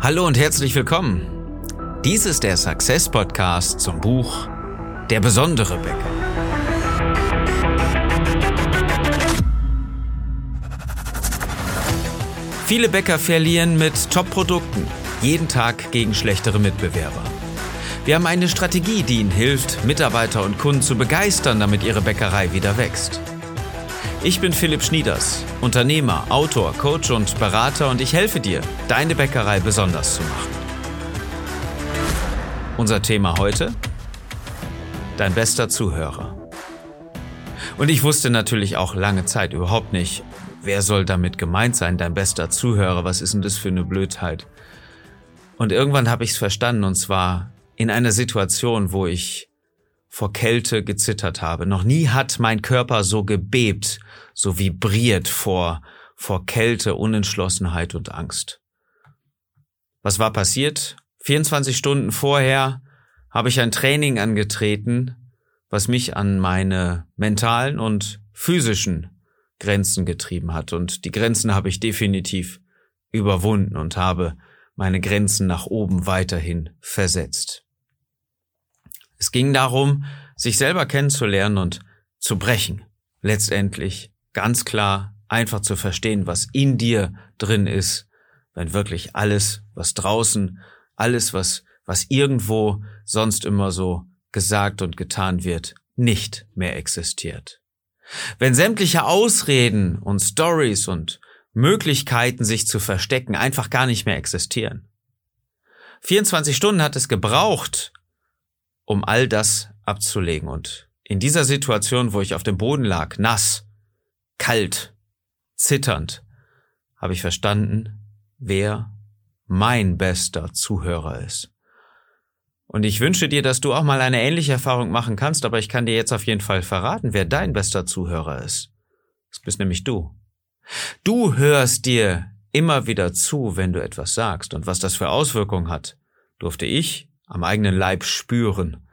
Hallo und herzlich willkommen. Dies ist der Success Podcast zum Buch Der besondere Bäcker. Viele Bäcker verlieren mit Top-Produkten jeden Tag gegen schlechtere Mitbewerber. Wir haben eine Strategie, die ihnen hilft, Mitarbeiter und Kunden zu begeistern, damit ihre Bäckerei wieder wächst. Ich bin Philipp Schnieders, Unternehmer, Autor, Coach und Berater und ich helfe dir, deine Bäckerei besonders zu machen. Unser Thema heute? Dein bester Zuhörer. Und ich wusste natürlich auch lange Zeit überhaupt nicht, wer soll damit gemeint sein, dein bester Zuhörer, was ist denn das für eine Blödheit? Und irgendwann habe ich es verstanden und zwar in einer Situation, wo ich vor Kälte gezittert habe. Noch nie hat mein Körper so gebebt, so vibriert vor, vor Kälte, Unentschlossenheit und Angst. Was war passiert? 24 Stunden vorher habe ich ein Training angetreten, was mich an meine mentalen und physischen Grenzen getrieben hat. Und die Grenzen habe ich definitiv überwunden und habe meine Grenzen nach oben weiterhin versetzt. Es ging darum, sich selber kennenzulernen und zu brechen. Letztendlich ganz klar einfach zu verstehen, was in dir drin ist, wenn wirklich alles, was draußen, alles, was, was irgendwo sonst immer so gesagt und getan wird, nicht mehr existiert. Wenn sämtliche Ausreden und Stories und Möglichkeiten, sich zu verstecken, einfach gar nicht mehr existieren. 24 Stunden hat es gebraucht, um all das abzulegen. Und in dieser Situation, wo ich auf dem Boden lag, nass, kalt, zitternd, habe ich verstanden, wer mein bester Zuhörer ist. Und ich wünsche dir, dass du auch mal eine ähnliche Erfahrung machen kannst, aber ich kann dir jetzt auf jeden Fall verraten, wer dein bester Zuhörer ist. Das bist nämlich du. Du hörst dir immer wieder zu, wenn du etwas sagst und was das für Auswirkungen hat, durfte ich am eigenen Leib spüren.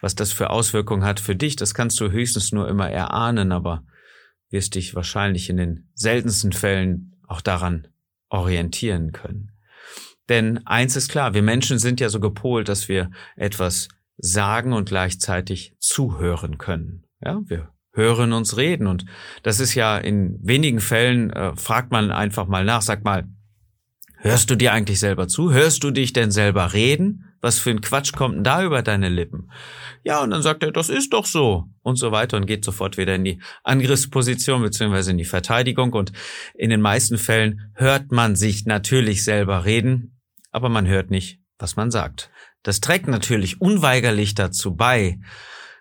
Was das für Auswirkungen hat für dich, das kannst du höchstens nur immer erahnen, aber wirst dich wahrscheinlich in den seltensten Fällen auch daran orientieren können. Denn eins ist klar, wir Menschen sind ja so gepolt, dass wir etwas sagen und gleichzeitig zuhören können. Ja, wir hören uns reden und das ist ja in wenigen Fällen, äh, fragt man einfach mal nach, sag mal, Hörst du dir eigentlich selber zu? Hörst du dich denn selber reden? Was für ein Quatsch kommt denn da über deine Lippen? Ja, und dann sagt er, das ist doch so und so weiter und geht sofort wieder in die Angriffsposition beziehungsweise in die Verteidigung und in den meisten Fällen hört man sich natürlich selber reden, aber man hört nicht, was man sagt. Das trägt natürlich unweigerlich dazu bei,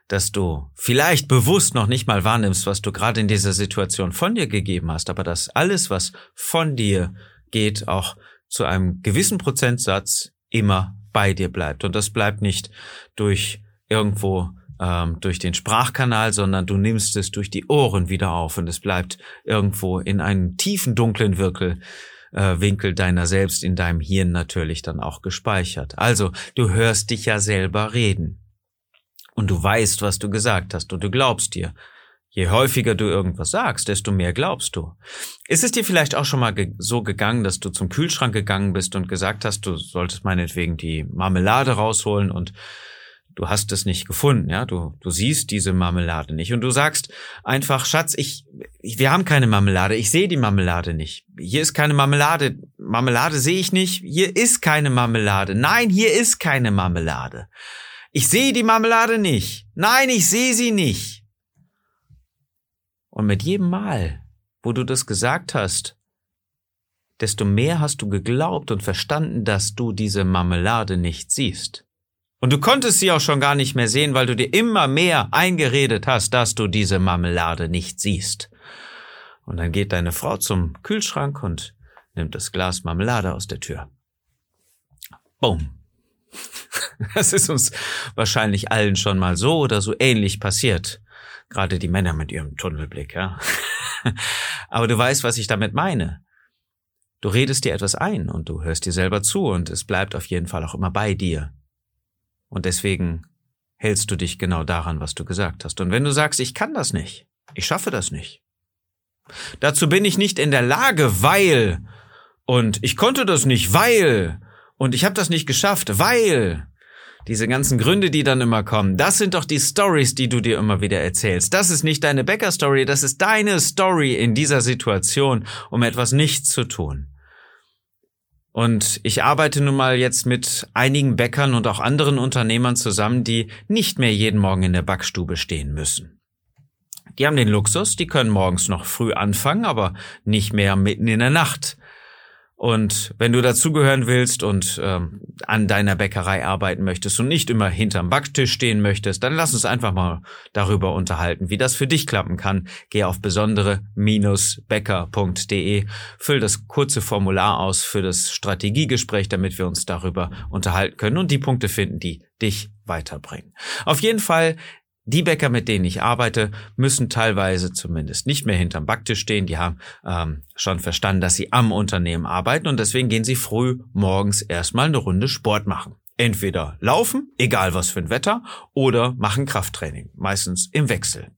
dass du vielleicht bewusst noch nicht mal wahrnimmst, was du gerade in dieser Situation von dir gegeben hast, aber dass alles, was von dir geht, auch zu einem gewissen Prozentsatz immer bei dir bleibt. Und das bleibt nicht durch irgendwo ähm, durch den Sprachkanal, sondern du nimmst es durch die Ohren wieder auf und es bleibt irgendwo in einem tiefen dunklen Wirkel, äh, Winkel deiner selbst in deinem Hirn natürlich dann auch gespeichert. Also du hörst dich ja selber reden und du weißt, was du gesagt hast und du glaubst dir. Je häufiger du irgendwas sagst, desto mehr glaubst du. Ist es dir vielleicht auch schon mal ge so gegangen, dass du zum Kühlschrank gegangen bist und gesagt hast, du solltest meinetwegen die Marmelade rausholen und du hast es nicht gefunden, ja? Du, du siehst diese Marmelade nicht und du sagst einfach, Schatz, ich, ich wir haben keine Marmelade, ich sehe die Marmelade nicht. Hier ist keine Marmelade. Marmelade sehe ich nicht. Hier ist keine Marmelade. Nein, hier ist keine Marmelade. Ich sehe die Marmelade nicht. Nein, ich sehe sie nicht. Und mit jedem Mal, wo du das gesagt hast, desto mehr hast du geglaubt und verstanden, dass du diese Marmelade nicht siehst. Und du konntest sie auch schon gar nicht mehr sehen, weil du dir immer mehr eingeredet hast, dass du diese Marmelade nicht siehst. Und dann geht deine Frau zum Kühlschrank und nimmt das Glas Marmelade aus der Tür. Boom. Das ist uns wahrscheinlich allen schon mal so oder so ähnlich passiert. Gerade die Männer mit ihrem Tunnelblick, ja. Aber du weißt, was ich damit meine. Du redest dir etwas ein und du hörst dir selber zu und es bleibt auf jeden Fall auch immer bei dir. Und deswegen hältst du dich genau daran, was du gesagt hast. Und wenn du sagst, ich kann das nicht, ich schaffe das nicht. Dazu bin ich nicht in der Lage, weil Und ich konnte das nicht, weil. Und ich habe das nicht geschafft, weil. Diese ganzen Gründe, die dann immer kommen, das sind doch die Stories, die du dir immer wieder erzählst. Das ist nicht deine Bäcker-Story, das ist deine Story in dieser Situation, um etwas nicht zu tun. Und ich arbeite nun mal jetzt mit einigen Bäckern und auch anderen Unternehmern zusammen, die nicht mehr jeden Morgen in der Backstube stehen müssen. Die haben den Luxus, die können morgens noch früh anfangen, aber nicht mehr mitten in der Nacht. Und wenn du dazugehören willst und ähm, an deiner Bäckerei arbeiten möchtest und nicht immer hinterm Backtisch stehen möchtest, dann lass uns einfach mal darüber unterhalten, wie das für dich klappen kann. Geh auf besondere-bäcker.de, füll das kurze Formular aus für das Strategiegespräch, damit wir uns darüber unterhalten können und die Punkte finden, die dich weiterbringen. Auf jeden Fall die Bäcker, mit denen ich arbeite, müssen teilweise zumindest nicht mehr hinterm Backtisch stehen. Die haben ähm, schon verstanden, dass sie am Unternehmen arbeiten und deswegen gehen sie früh morgens erstmal eine Runde Sport machen. Entweder laufen, egal was für ein Wetter, oder machen Krafttraining, meistens im Wechsel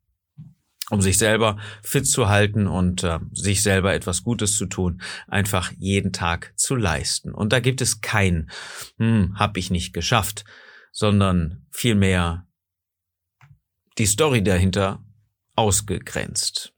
um sich selber fit zu halten und äh, sich selber etwas Gutes zu tun, einfach jeden Tag zu leisten. Und da gibt es kein, hm, hab ich nicht geschafft, sondern vielmehr die Story dahinter ausgegrenzt.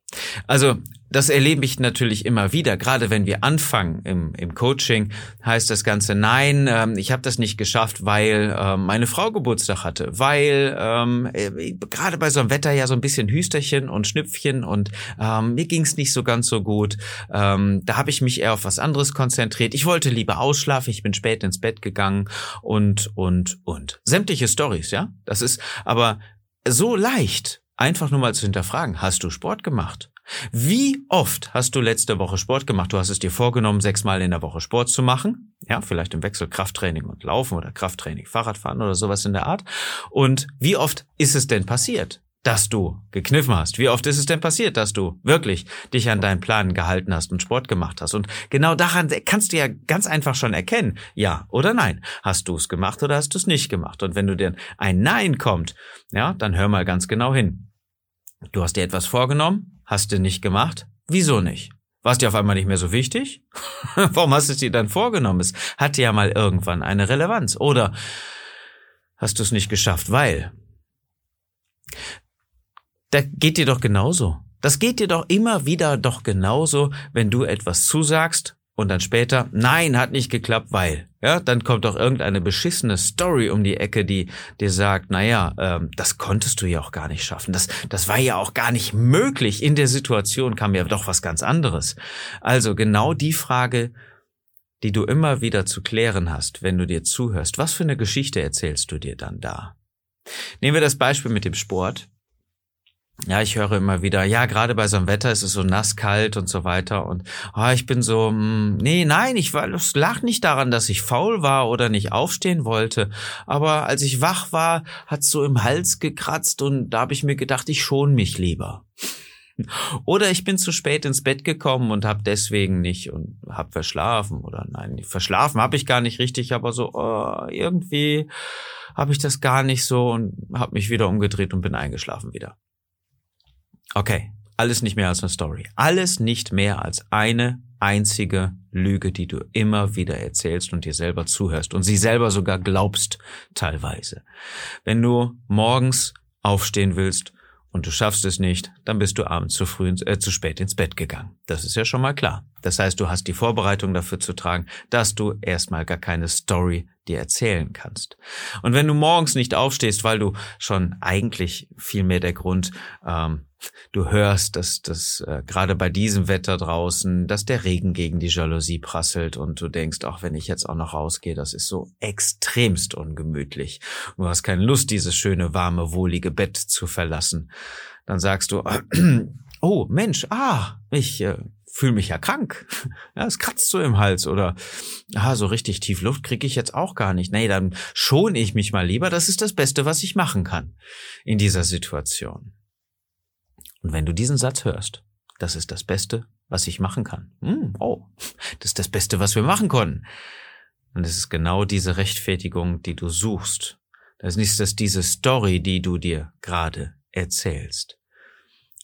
Also das erlebe ich natürlich immer wieder. Gerade wenn wir anfangen im, im Coaching, heißt das Ganze, nein, ähm, ich habe das nicht geschafft, weil ähm, meine Frau Geburtstag hatte, weil ähm, äh, gerade bei so einem Wetter ja so ein bisschen Hüsterchen und Schnüpfchen und ähm, mir ging es nicht so ganz so gut. Ähm, da habe ich mich eher auf was anderes konzentriert. Ich wollte lieber ausschlafen, ich bin spät ins Bett gegangen und, und, und. Sämtliche Stories, ja. Das ist aber so leicht, einfach nur mal zu hinterfragen, hast du Sport gemacht? Wie oft hast du letzte Woche Sport gemacht? Du hast es dir vorgenommen, sechsmal in der Woche Sport zu machen. Ja, vielleicht im Wechsel Krafttraining und Laufen oder Krafttraining, Fahrradfahren oder sowas in der Art. Und wie oft ist es denn passiert? Dass du gekniffen hast. Wie oft ist es denn passiert, dass du wirklich dich an deinen Plan gehalten hast und Sport gemacht hast? Und genau daran kannst du ja ganz einfach schon erkennen, ja oder nein. Hast du es gemacht oder hast du es nicht gemacht? Und wenn du dir ein Nein kommt, ja, dann hör mal ganz genau hin. Du hast dir etwas vorgenommen, hast du nicht gemacht. Wieso nicht? War es dir auf einmal nicht mehr so wichtig? Warum hast du es dir dann vorgenommen? Es hatte ja mal irgendwann eine Relevanz. Oder hast du es nicht geschafft, weil da geht dir doch genauso. Das geht dir doch immer wieder doch genauso, wenn du etwas zusagst und dann später, nein, hat nicht geklappt, weil. Ja, dann kommt doch irgendeine beschissene Story um die Ecke, die dir sagt, naja, ähm, das konntest du ja auch gar nicht schaffen. Das, das war ja auch gar nicht möglich. In der Situation kam ja doch was ganz anderes. Also genau die Frage, die du immer wieder zu klären hast, wenn du dir zuhörst. Was für eine Geschichte erzählst du dir dann da? Nehmen wir das Beispiel mit dem Sport. Ja, ich höre immer wieder, ja, gerade bei so einem Wetter ist es so nass, kalt und so weiter. Und oh, ich bin so, mh, hm, nee, nein, ich war, es lag nicht daran, dass ich faul war oder nicht aufstehen wollte. Aber als ich wach war, hat's so im Hals gekratzt und da habe ich mir gedacht, ich schon mich lieber. Oder ich bin zu spät ins Bett gekommen und habe deswegen nicht und habe verschlafen oder nein, verschlafen habe ich gar nicht richtig, aber so oh, irgendwie habe ich das gar nicht so und habe mich wieder umgedreht und bin eingeschlafen wieder. Okay, alles nicht mehr als eine Story. Alles nicht mehr als eine einzige Lüge, die du immer wieder erzählst und dir selber zuhörst und sie selber sogar glaubst teilweise. Wenn du morgens aufstehen willst und du schaffst es nicht, dann bist du abends zu früh, äh, zu spät ins Bett gegangen. Das ist ja schon mal klar. Das heißt, du hast die Vorbereitung dafür zu tragen, dass du erstmal gar keine Story dir erzählen kannst. Und wenn du morgens nicht aufstehst, weil du schon eigentlich viel mehr der Grund, ähm, du hörst, dass das äh, gerade bei diesem Wetter draußen, dass der Regen gegen die Jalousie prasselt und du denkst, auch wenn ich jetzt auch noch rausgehe, das ist so extremst ungemütlich. Du hast keine Lust, dieses schöne, warme, wohlige Bett zu verlassen. Dann sagst du, oh Mensch, ah, ich äh, fühle mich ja krank. Ja, es kratzt so im Hals oder ah, so richtig tief Luft kriege ich jetzt auch gar nicht. Nee, dann schon ich mich mal lieber. Das ist das Beste, was ich machen kann in dieser Situation. Und wenn du diesen Satz hörst, das ist das Beste, was ich machen kann. Hm, oh, das ist das Beste, was wir machen konnten. Und es ist genau diese Rechtfertigung, die du suchst. Das ist das diese Story, die du dir gerade erzählst.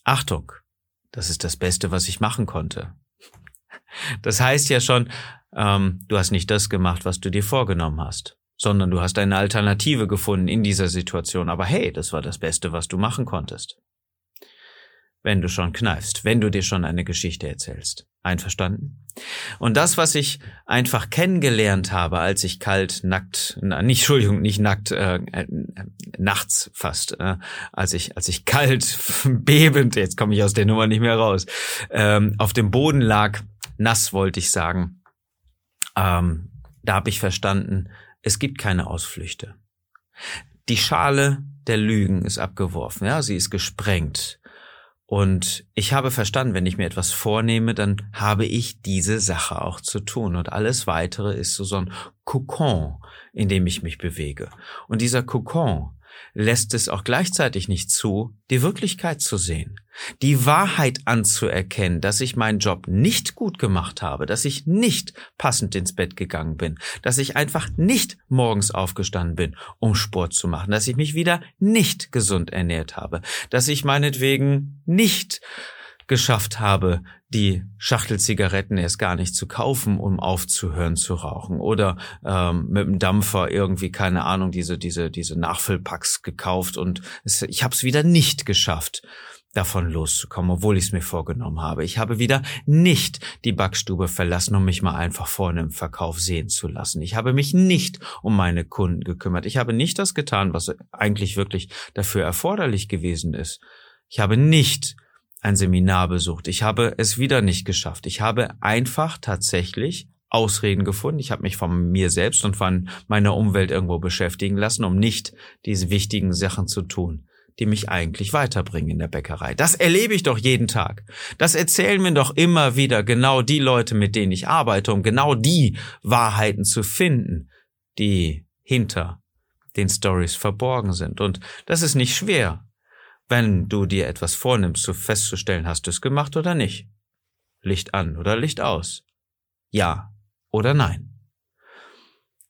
Achtung, das ist das Beste, was ich machen konnte. Das heißt ja schon, ähm, du hast nicht das gemacht, was du dir vorgenommen hast, sondern du hast eine Alternative gefunden in dieser Situation. Aber hey, das war das Beste, was du machen konntest. Wenn du schon kneifst, wenn du dir schon eine Geschichte erzählst. Einverstanden? Und das, was ich einfach kennengelernt habe, als ich kalt, nackt, na, nicht, Entschuldigung, nicht nackt, äh, äh, nachts fast, äh, als ich, als ich kalt, bebend, jetzt komme ich aus der Nummer nicht mehr raus, ähm, auf dem Boden lag, nass wollte ich sagen, ähm, da habe ich verstanden, es gibt keine Ausflüchte. Die Schale der Lügen ist abgeworfen, ja, sie ist gesprengt. Und ich habe verstanden, wenn ich mir etwas vornehme, dann habe ich diese Sache auch zu tun. Und alles weitere ist so, so ein Kokon, in dem ich mich bewege. Und dieser Kokon, lässt es auch gleichzeitig nicht zu, die Wirklichkeit zu sehen, die Wahrheit anzuerkennen, dass ich meinen Job nicht gut gemacht habe, dass ich nicht passend ins Bett gegangen bin, dass ich einfach nicht morgens aufgestanden bin, um Sport zu machen, dass ich mich wieder nicht gesund ernährt habe, dass ich meinetwegen nicht geschafft habe, die Schachtel Zigaretten erst gar nicht zu kaufen, um aufzuhören zu rauchen. Oder ähm, mit dem Dampfer irgendwie, keine Ahnung, diese, diese, diese Nachfüllpacks gekauft und es, ich habe es wieder nicht geschafft davon loszukommen, obwohl ich es mir vorgenommen habe. Ich habe wieder nicht die Backstube verlassen, um mich mal einfach vorne im Verkauf sehen zu lassen. Ich habe mich nicht um meine Kunden gekümmert. Ich habe nicht das getan, was eigentlich wirklich dafür erforderlich gewesen ist. Ich habe nicht ein Seminar besucht. Ich habe es wieder nicht geschafft. Ich habe einfach tatsächlich Ausreden gefunden. Ich habe mich von mir selbst und von meiner Umwelt irgendwo beschäftigen lassen, um nicht diese wichtigen Sachen zu tun, die mich eigentlich weiterbringen in der Bäckerei. Das erlebe ich doch jeden Tag. Das erzählen mir doch immer wieder genau die Leute, mit denen ich arbeite, um genau die Wahrheiten zu finden, die hinter den Stories verborgen sind. Und das ist nicht schwer wenn du dir etwas vornimmst, so festzustellen, hast du es gemacht oder nicht. Licht an oder Licht aus. Ja oder nein.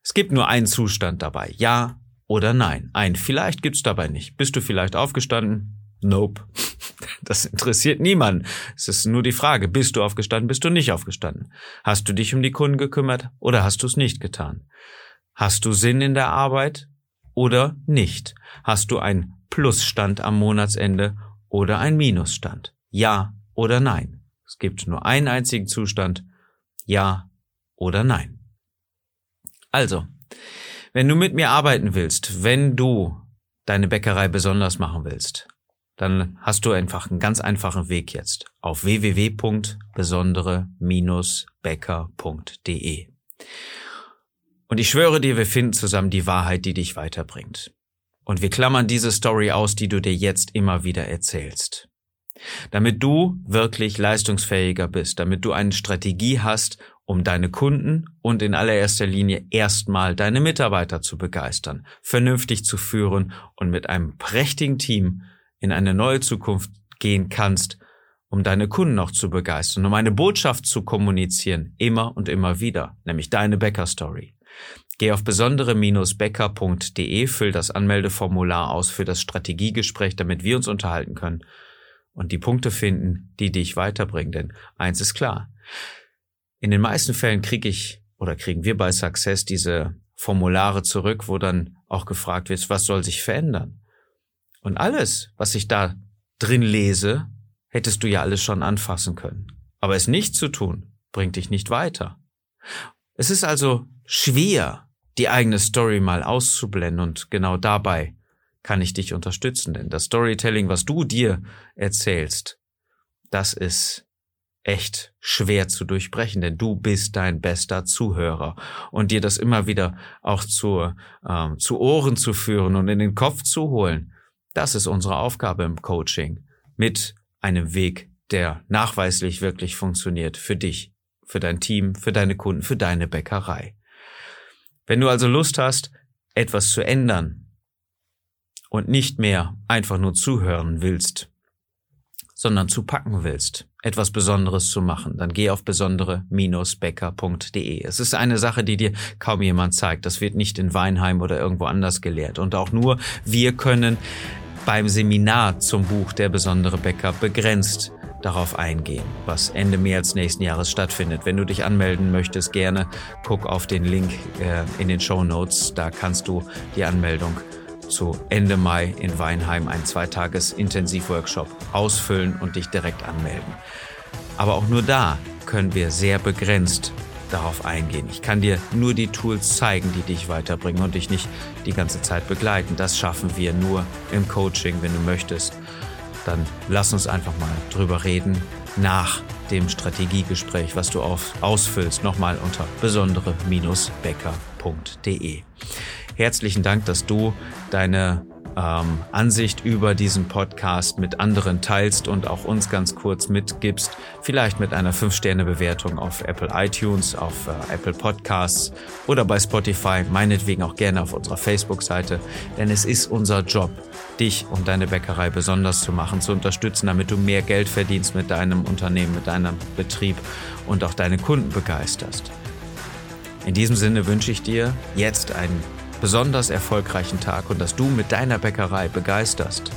Es gibt nur einen Zustand dabei. Ja oder nein. Ein vielleicht gibt's dabei nicht. Bist du vielleicht aufgestanden? Nope. Das interessiert niemanden. Es ist nur die Frage, bist du aufgestanden, bist du nicht aufgestanden? Hast du dich um die Kunden gekümmert oder hast du es nicht getan? Hast du Sinn in der Arbeit oder nicht? Hast du ein Plusstand am Monatsende oder ein Minusstand. Ja oder nein. Es gibt nur einen einzigen Zustand. Ja oder nein. Also, wenn du mit mir arbeiten willst, wenn du deine Bäckerei besonders machen willst, dann hast du einfach einen ganz einfachen Weg jetzt auf www.besondere-bäcker.de. Und ich schwöre dir, wir finden zusammen die Wahrheit, die dich weiterbringt. Und wir klammern diese Story aus, die du dir jetzt immer wieder erzählst. Damit du wirklich leistungsfähiger bist, damit du eine Strategie hast, um deine Kunden und in allererster Linie erstmal deine Mitarbeiter zu begeistern, vernünftig zu führen und mit einem prächtigen Team in eine neue Zukunft gehen kannst, um deine Kunden auch zu begeistern, um eine Botschaft zu kommunizieren, immer und immer wieder, nämlich deine Bäcker-Story. Geh auf besondere-becker.de, füll das Anmeldeformular aus für das Strategiegespräch, damit wir uns unterhalten können und die Punkte finden, die dich weiterbringen. Denn eins ist klar. In den meisten Fällen kriege ich oder kriegen wir bei Success diese Formulare zurück, wo dann auch gefragt wird, was soll sich verändern? Und alles, was ich da drin lese, hättest du ja alles schon anfassen können. Aber es nicht zu tun, bringt dich nicht weiter. Es ist also schwer, die eigene Story mal auszublenden. Und genau dabei kann ich dich unterstützen, denn das Storytelling, was du dir erzählst, das ist echt schwer zu durchbrechen, denn du bist dein bester Zuhörer. Und dir das immer wieder auch zu, ähm, zu Ohren zu führen und in den Kopf zu holen, das ist unsere Aufgabe im Coaching. Mit einem Weg, der nachweislich wirklich funktioniert für dich, für dein Team, für deine Kunden, für deine Bäckerei. Wenn du also Lust hast, etwas zu ändern und nicht mehr einfach nur zuhören willst, sondern zu packen willst, etwas Besonderes zu machen, dann geh auf besondere-becker.de. Es ist eine Sache, die dir kaum jemand zeigt. Das wird nicht in Weinheim oder irgendwo anders gelehrt. Und auch nur wir können beim Seminar zum Buch Der besondere Bäcker begrenzt darauf eingehen, was Ende März nächsten Jahres stattfindet. Wenn du dich anmelden möchtest, gerne guck auf den Link äh, in den Show Notes. Da kannst du die Anmeldung zu Ende Mai in Weinheim, ein zweitages Intensivworkshop, ausfüllen und dich direkt anmelden. Aber auch nur da können wir sehr begrenzt darauf eingehen. Ich kann dir nur die Tools zeigen, die dich weiterbringen und dich nicht die ganze Zeit begleiten. Das schaffen wir nur im Coaching, wenn du möchtest. Dann lass uns einfach mal drüber reden nach dem Strategiegespräch, was du auf, ausfüllst, nochmal unter besondere-becker.de. Herzlichen Dank, dass du deine ähm, Ansicht über diesen Podcast mit anderen teilst und auch uns ganz kurz mitgibst. Vielleicht mit einer 5-Sterne-Bewertung auf Apple iTunes, auf äh, Apple Podcasts oder bei Spotify, meinetwegen auch gerne auf unserer Facebook-Seite. Denn es ist unser Job, dich und deine Bäckerei besonders zu machen, zu unterstützen, damit du mehr Geld verdienst mit deinem Unternehmen, mit deinem Betrieb und auch deine Kunden begeisterst. In diesem Sinne wünsche ich dir jetzt einen besonders erfolgreichen Tag und dass du mit deiner Bäckerei begeisterst.